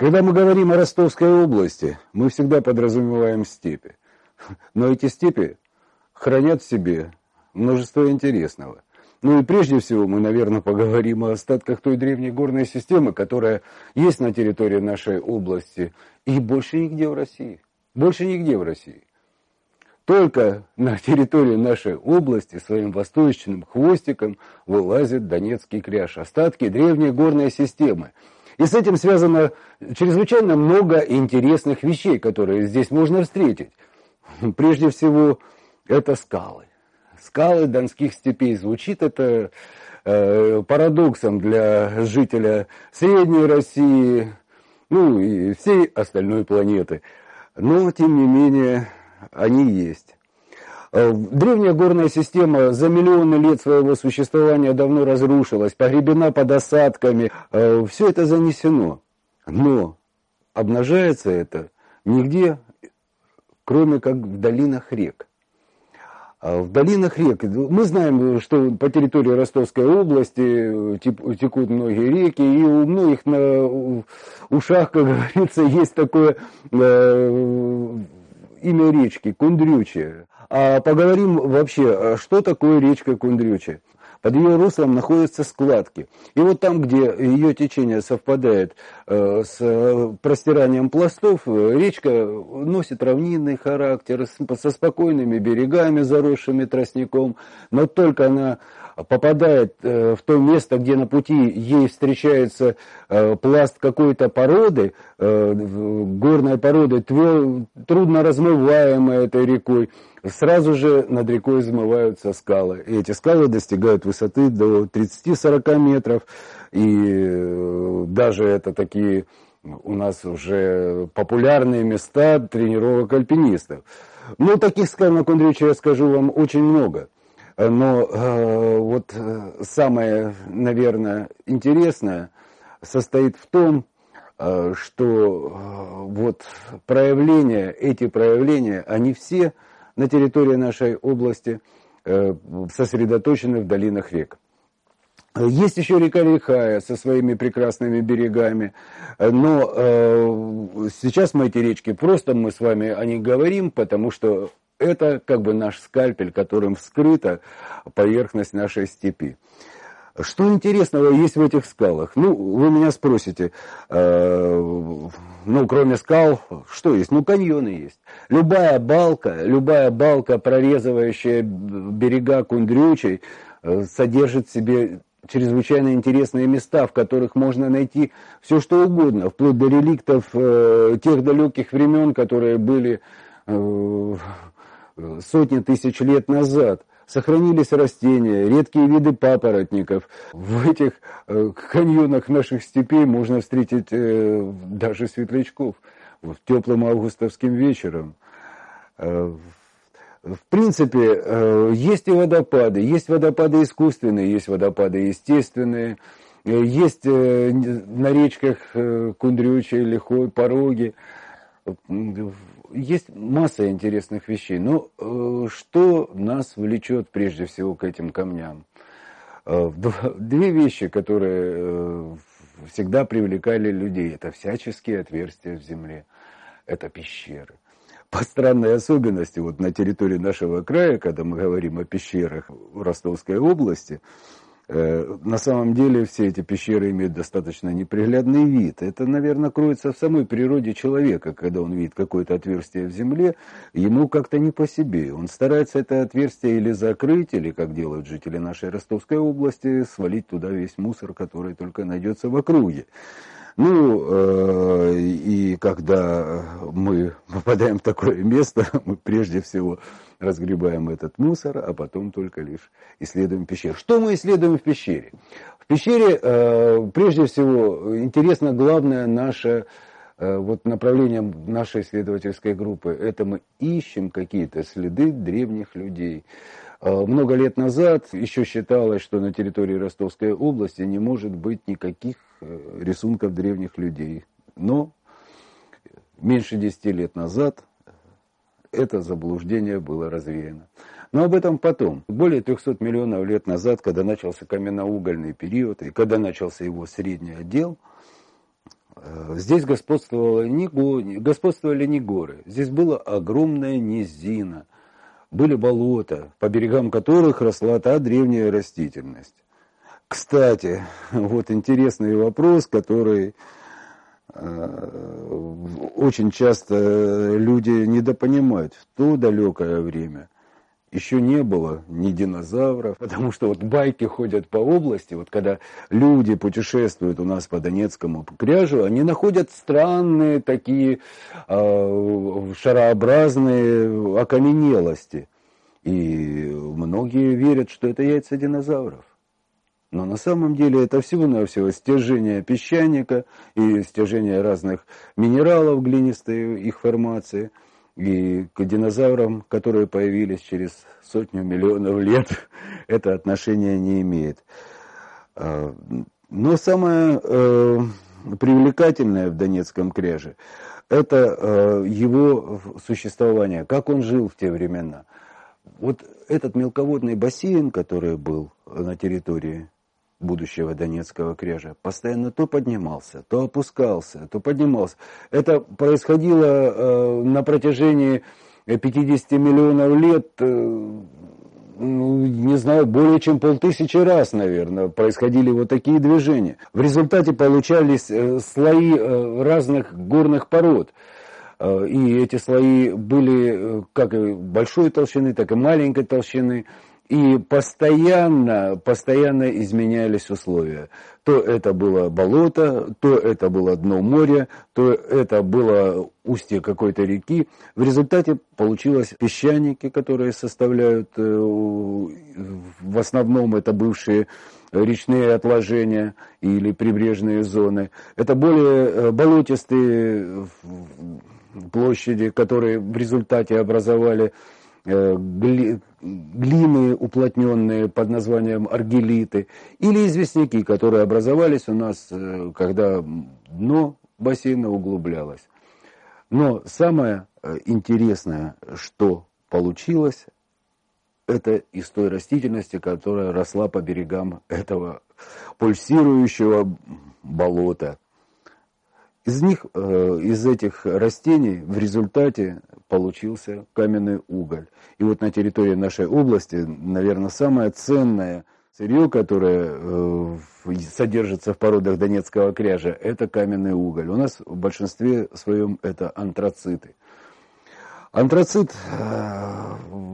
Когда мы говорим о Ростовской области, мы всегда подразумеваем степи. Но эти степи хранят в себе множество интересного. Ну и прежде всего мы, наверное, поговорим о остатках той древней горной системы, которая есть на территории нашей области и больше нигде в России. Больше нигде в России. Только на территории нашей области своим восточным хвостиком вылазит Донецкий кряж, остатки древней горной системы. И с этим связано чрезвычайно много интересных вещей, которые здесь можно встретить. Прежде всего, это скалы скалы донских степей. Звучит это э, парадоксом для жителя Средней России, ну и всей остальной планеты. Но, тем не менее, они есть. Э, древняя горная система за миллионы лет своего существования давно разрушилась, погребена под осадками. Э, Все это занесено. Но обнажается это нигде, кроме как в долинах рек. А в долинах рек, мы знаем, что по территории Ростовской области э, текут многие реки, и у многих на ушах, как говорится, есть такое имя речки, Кундрючая. А поговорим вообще, а что такое речка Кундрючая? Под ее руслом находятся складки. И вот там, где ее течение совпадает э, с э, простиранием пластов, э, речка носит равнинный характер, со спокойными берегами, заросшими тростником, но только она попадает в то место, где на пути ей встречается пласт какой-то породы, горной породы, трудно размываемой этой рекой, сразу же над рекой измываются скалы. И эти скалы достигают высоты до 30-40 метров. И э, даже это такие у нас уже популярные места тренировок альпинистов. Ну, таких скал на Кундрюче я скажу вам очень много. Но э, вот э, самое, наверное, интересное состоит в том, э, что э, вот проявления, эти проявления, они все на территории нашей области э, сосредоточены в долинах рек. Есть еще река Лихая со своими прекрасными берегами, но э, сейчас мы эти речки просто мы с вами о них говорим, потому что это как бы наш скальпель, которым вскрыта поверхность нашей степи. Что интересного есть в этих скалах? Ну, вы меня спросите, э, ну, кроме скал, что есть? Ну, каньоны есть. Любая балка, любая балка, прорезывающая берега Кундрючей, э, содержит в себе чрезвычайно интересные места, в которых можно найти все, что угодно, вплоть до реликтов э, тех далеких времен, которые были э, сотни тысяч лет назад сохранились растения, редкие виды папоротников. В этих э, каньонах наших степей можно встретить э, даже светлячков вот, теплым августовским вечером. Э, в принципе, есть и водопады, есть водопады искусственные, есть водопады естественные, есть на речках Кундрючи, Лихой, Пороги, есть масса интересных вещей, но э, что нас влечет прежде всего к этим камням? Э, две вещи, которые э, всегда привлекали людей, это всяческие отверстия в земле, это пещеры. По странной особенности, вот на территории нашего края, когда мы говорим о пещерах в Ростовской области, на самом деле все эти пещеры имеют достаточно неприглядный вид. Это, наверное, кроется в самой природе человека, когда он видит какое-то отверстие в земле, ему как-то не по себе. Он старается это отверстие или закрыть, или, как делают жители нашей Ростовской области, свалить туда весь мусор, который только найдется в округе. Ну, э, и когда мы попадаем в такое место, мы прежде всего разгребаем этот мусор, а потом только лишь исследуем пещеру. Что мы исследуем в пещере? В пещере, э, прежде всего, интересно главное наше э, вот направление нашей исследовательской группы. Это мы ищем какие-то следы древних людей. Э, много лет назад еще считалось, что на территории Ростовской области не может быть никаких э, рисунков древних людей. Но меньше десяти лет назад это заблуждение было развеяно. Но об этом потом. Более 300 миллионов лет назад, когда начался каменноугольный период, и когда начался его средний отдел, Э, здесь не го... господствовали не горы, здесь была огромная низина, были болота, по берегам которых росла та древняя растительность. Кстати, вот интересный вопрос, который э, очень часто люди недопонимают. В то далекое время – еще не было ни динозавров, потому что вот байки ходят по области, вот когда люди путешествуют у нас по Донецкому кряжу, они находят странные такие э, шарообразные окаменелости. И многие верят, что это яйца динозавров. Но на самом деле это всего-навсего стяжение песчаника и стяжение разных минералов глинистой их формации – и к динозаврам, которые появились через сотню миллионов лет, это отношение не имеет. А, но самое э, привлекательное в Донецком кряже – это э, его существование, как он жил в те времена. Вот этот мелководный бассейн, который был на территории будущего Донецкого кряжа постоянно то поднимался, то опускался, то поднимался. Это происходило э, на протяжении 50 миллионов лет, э, ну, не знаю, более чем полтысячи раз, наверное, происходили вот такие движения. В результате получались э, слои э, разных горных пород. Э, и эти слои были э, как и большой толщины, так и маленькой толщины. И постоянно, постоянно изменялись условия. То это было болото, то это было дно моря, то это было устье какой-то реки. В результате получилось песчаники, которые составляют, э, в основном это бывшие речные отложения или прибрежные зоны. Это более э, болотистые площади, которые в результате образовали Э, глины уплотненные под названием аргелиты, или известняки, которые образовались у нас, э, когда дно бассейна углублялось. Но самое э, интересное, что получилось, это из той растительности, которая росла по берегам этого пульсирующего болота. Из них, из этих растений в результате получился каменный уголь. И вот на территории нашей области, наверное, самое ценное сырье, которое э, содержится в породах Донецкого кряжа, это каменный уголь. У нас в большинстве своем это антрациты. Антрацит э,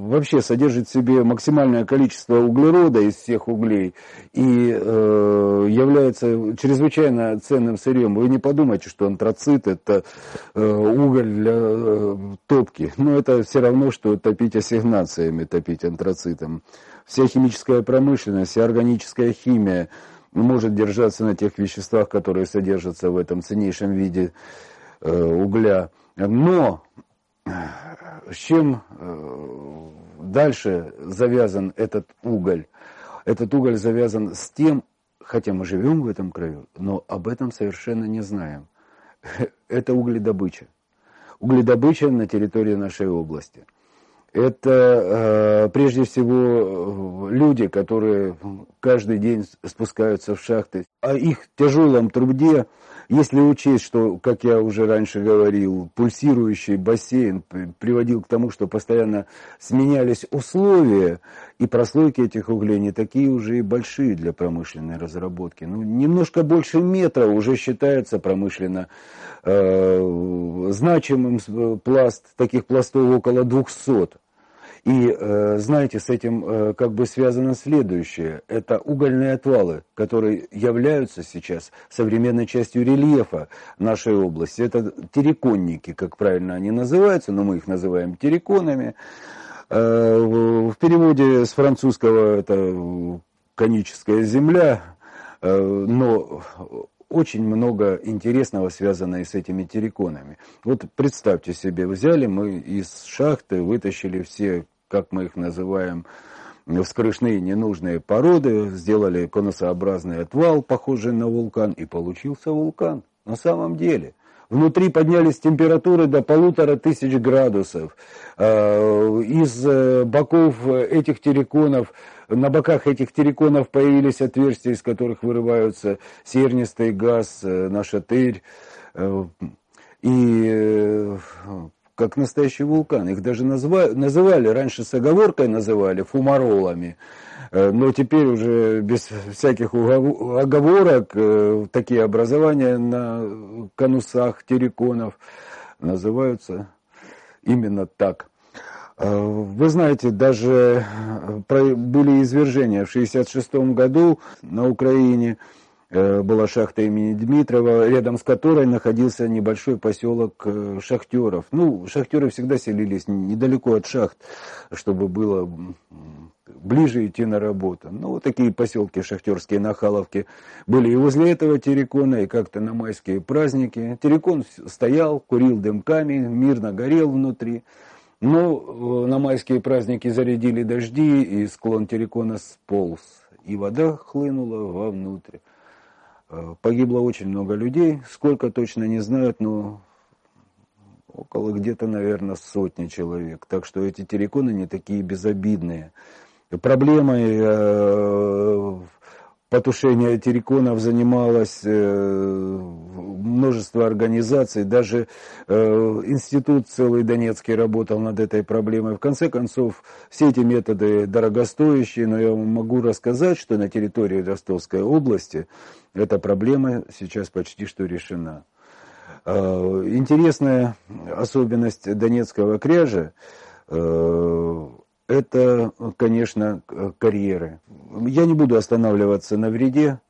вообще содержит в себе максимальное количество углерода из всех углей и э, является чрезвычайно ценным сырьем. Вы не подумайте, что антрацит это э, уголь для э, топки. Но это все равно, что топить ассигнациями, топить антрацитом. Вся химическая промышленность, вся органическая химия может держаться на тех веществах, которые содержатся в этом ценнейшем виде э, угля. Но с чем э, дальше завязан этот уголь? Этот уголь завязан с тем, хотя мы живем в этом краю, но об этом совершенно не знаем. Это угледобыча. Угледобыча на территории нашей области. Это э, прежде всего люди, которые каждый день спускаются в шахты. О их тяжелом труде если учесть, что, как я уже раньше говорил, пульсирующий бассейн приводил к тому, что постоянно сменялись условия, и прослойки этих углей не такие уже и большие для промышленной разработки. Ну, немножко больше метра уже считается промышленно э, значимым пласт, таких пластов около 200. И, э, знаете, с этим э, как бы связано следующее. Это угольные отвалы, которые являются сейчас современной частью рельефа нашей области. Это терриконники, как правильно они называются, но мы их называем терриконами. Э, в переводе с французского это коническая земля, но очень много интересного связано и с этими терриконами. Вот представьте себе, взяли мы из шахты, вытащили все как мы их называем, вскрышные ненужные породы, сделали конусообразный отвал, похожий на вулкан, и получился вулкан. На самом деле. Внутри поднялись температуры до полутора тысяч градусов. А, из э, боков этих терриконов, на боках этих терриконов появились отверстия, из которых вырываются сернистый газ, э, нашатырь, и как настоящий вулкан. Их даже называли, называли раньше с оговоркой называли фумаролами. Но теперь уже без всяких оговорок такие образования на конусах терриконов называются именно так. Э, вы знаете, даже э, были извержения в 1966 году на Украине. Э, была шахта имени Дмитрова, рядом с которой находился небольшой поселок шахтеров. Ну, шахтеры всегда селились недалеко от шахт, чтобы было ближе идти на работу. Ну, вот такие поселки шахтерские, нахаловки были и возле этого террикона, и как-то на майские праздники. Террикон стоял, курил дымками, мирно горел внутри. Но э, на майские праздники зарядили дожди, и склон террикона сполз, и вода хлынула вовнутрь. Э, погибло очень много людей, сколько точно не знают, но около где-то, наверное, сотни человек. Так что эти терриконы не такие безобидные. Проблемой э, потушения терриконов занималось э, множество организаций, даже э, институт целый Донецкий работал над этой проблемой. В конце концов, все эти методы дорогостоящие, но я могу рассказать, что на территории Ростовской области эта проблема сейчас почти что решена. Интересная особенность Донецкого кряжа это, конечно, карьеры. Я не буду останавливаться на вреде.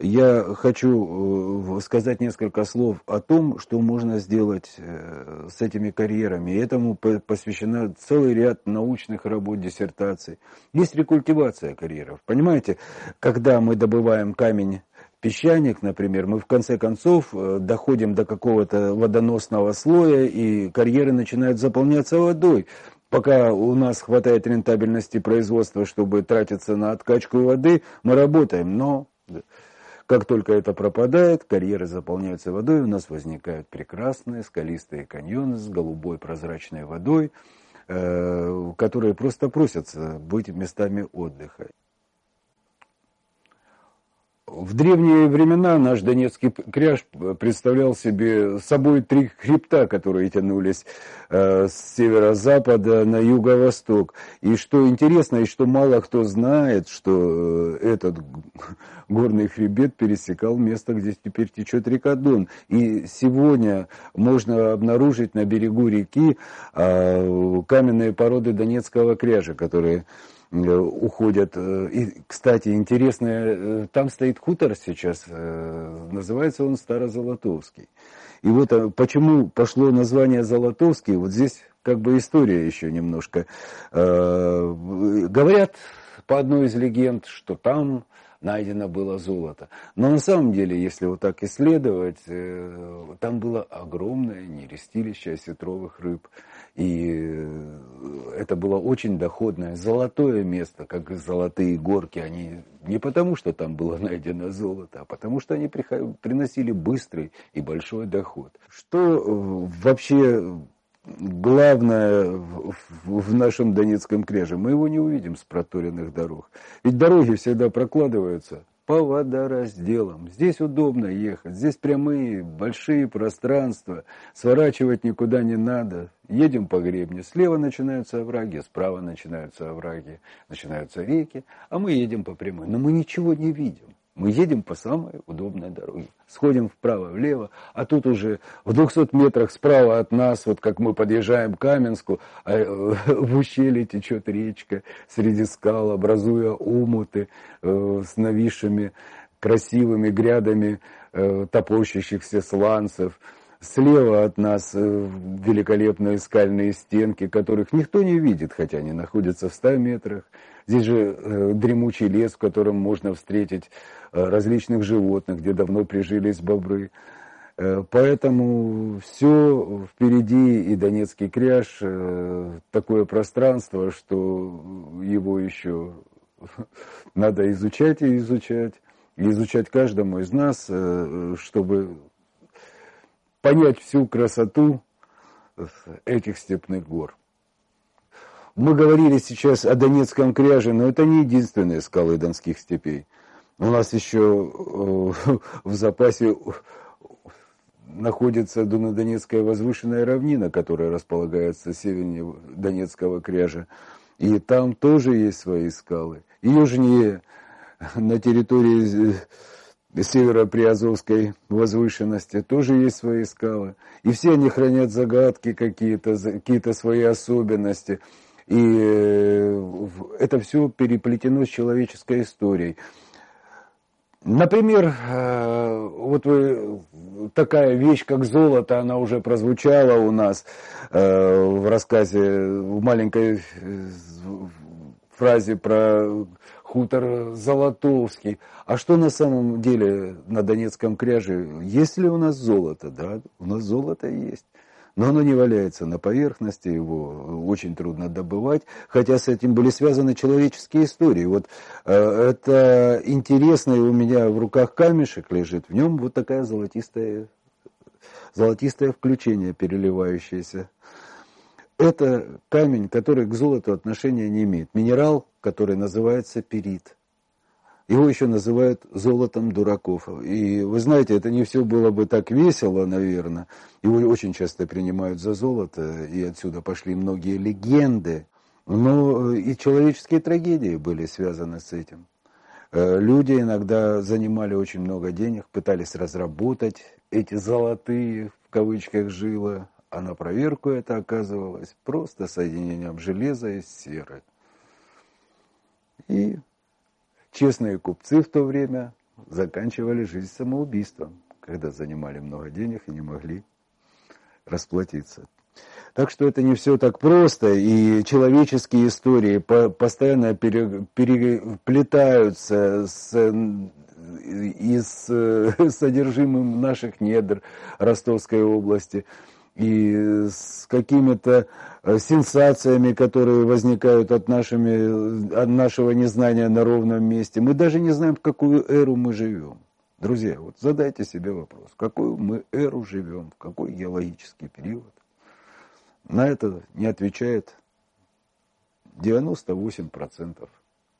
Я хочу э, сказать несколько слов о том, что можно сделать э, с этими карьерами. И этому посвящена целый ряд научных работ, диссертаций. Есть рекультивация карьеров. Понимаете, когда мы добываем камень песчаник, например, мы в конце концов э, доходим до какого-то водоносного слоя, и карьеры начинают заполняться водой. Пока у нас хватает рентабельности производства, чтобы тратиться на откачку воды, мы работаем. Но как только это пропадает, карьеры заполняются водой, у нас возникают прекрасные скалистые каньоны с голубой прозрачной водой, э, которые просто просятся быть местами отдыха. В древние времена наш Донецкий кряж представлял себе собой три хребта, которые тянулись э, с северо-запада на юго-восток. И что интересно, и что мало кто знает, что э, этот горный хребет пересекал место, где теперь течет река Дон. И сегодня можно обнаружить на берегу реки э, каменные породы Донецкого кряжа, которые уходят. Э, и, кстати, интересно, э, там стоит хутор сейчас, называется он Старозолотовский. И вот почему пошло название Золотовский, вот здесь как бы история еще немножко. Говорят по одной из легенд, что там найдено было золото. Но на самом деле, если вот так исследовать, там было огромное нерестилище осетровых рыб. И э, это было очень доходное, золотое место, как золотые горки. Они не потому, что там было найдено золото, а потому, что они приносили быстрый и большой доход. Что э, вообще главное в нашем Донецком креже? Мы его не увидим с проторенных дорог. Ведь дороги всегда прокладываются по водоразделам. Здесь удобно ехать, здесь прямые, большие пространства, сворачивать никуда не надо. Едем по гребне, слева начинаются овраги, справа начинаются овраги, начинаются реки, а мы едем по прямой. Но мы ничего не видим. Мы едем по самой удобной дороге. Сходим вправо-влево, а тут уже в 200 метрах справа от нас, вот как мы подъезжаем к Каменску, а, э, в ущелье течет речка среди скал, образуя умуты э, с нависшими красивыми грядами э, топорщащихся сланцев. Слева от нас великолепные скальные стенки, которых никто не видит, хотя они находятся в 100 метрах. Здесь же э, дремучий лес, в котором можно встретить э, различных животных, где давно прижились бобры. Э, поэтому все впереди и Донецкий кряж, такое пространство, что его еще надо изучать и изучать, и изучать каждому из нас, чтобы понять всю красоту этих степных гор. Мы говорили сейчас о Донецком кряже, но это не единственные скалы донских степей. У нас еще э, в запасе находится Дунодонецкая возвышенная равнина, которая располагается севернее Донецкого кряжа. И там тоже есть свои скалы. И южнее, на территории северо-приазовской возвышенности тоже есть свои скалы. И все они хранят загадки какие-то, какие-то свои особенности. И э, это все переплетено с человеческой историей. Например, э, вот вы, такая вещь, как золото, она уже прозвучала у нас э, в рассказе, в маленькой фразе про хутор Золотовский. А что на самом деле на Донецком кряже? Есть ли у нас золото? Да, у нас золото есть. Но оно не валяется на поверхности, его очень трудно добывать, хотя с этим были связаны человеческие истории. Вот э, это интересный у меня в руках камешек лежит, в нем вот такая золотистая, золотистое включение переливающееся. Это камень, который к золоту отношения не имеет. Минерал, который называется перит. Его еще называют золотом дураков. И вы знаете, это не все было бы так весело, наверное. Его очень часто принимают за золото, и отсюда пошли многие легенды. Но и человеческие трагедии были связаны с этим. Э, люди иногда занимали очень много денег, пытались разработать эти золотые, в кавычках, жилы, а на проверку это оказывалось просто соединением железа и серы. И честные купцы в то время заканчивали жизнь самоубийством, когда занимали много денег и не могли расплатиться. Так что это не все так просто, и человеческие истории постоянно переплетаются с, и с содержимым наших недр Ростовской области и с какими-то э, сенсациями, которые возникают от, нашими, от нашего незнания на ровном месте. Мы даже не знаем, в какую эру мы живем. Друзья, вот задайте себе вопрос, в какую мы эру живем, в какой геологический период. На это не отвечает 98%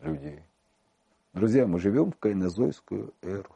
людей. Друзья, мы живем в кайнозойскую эру.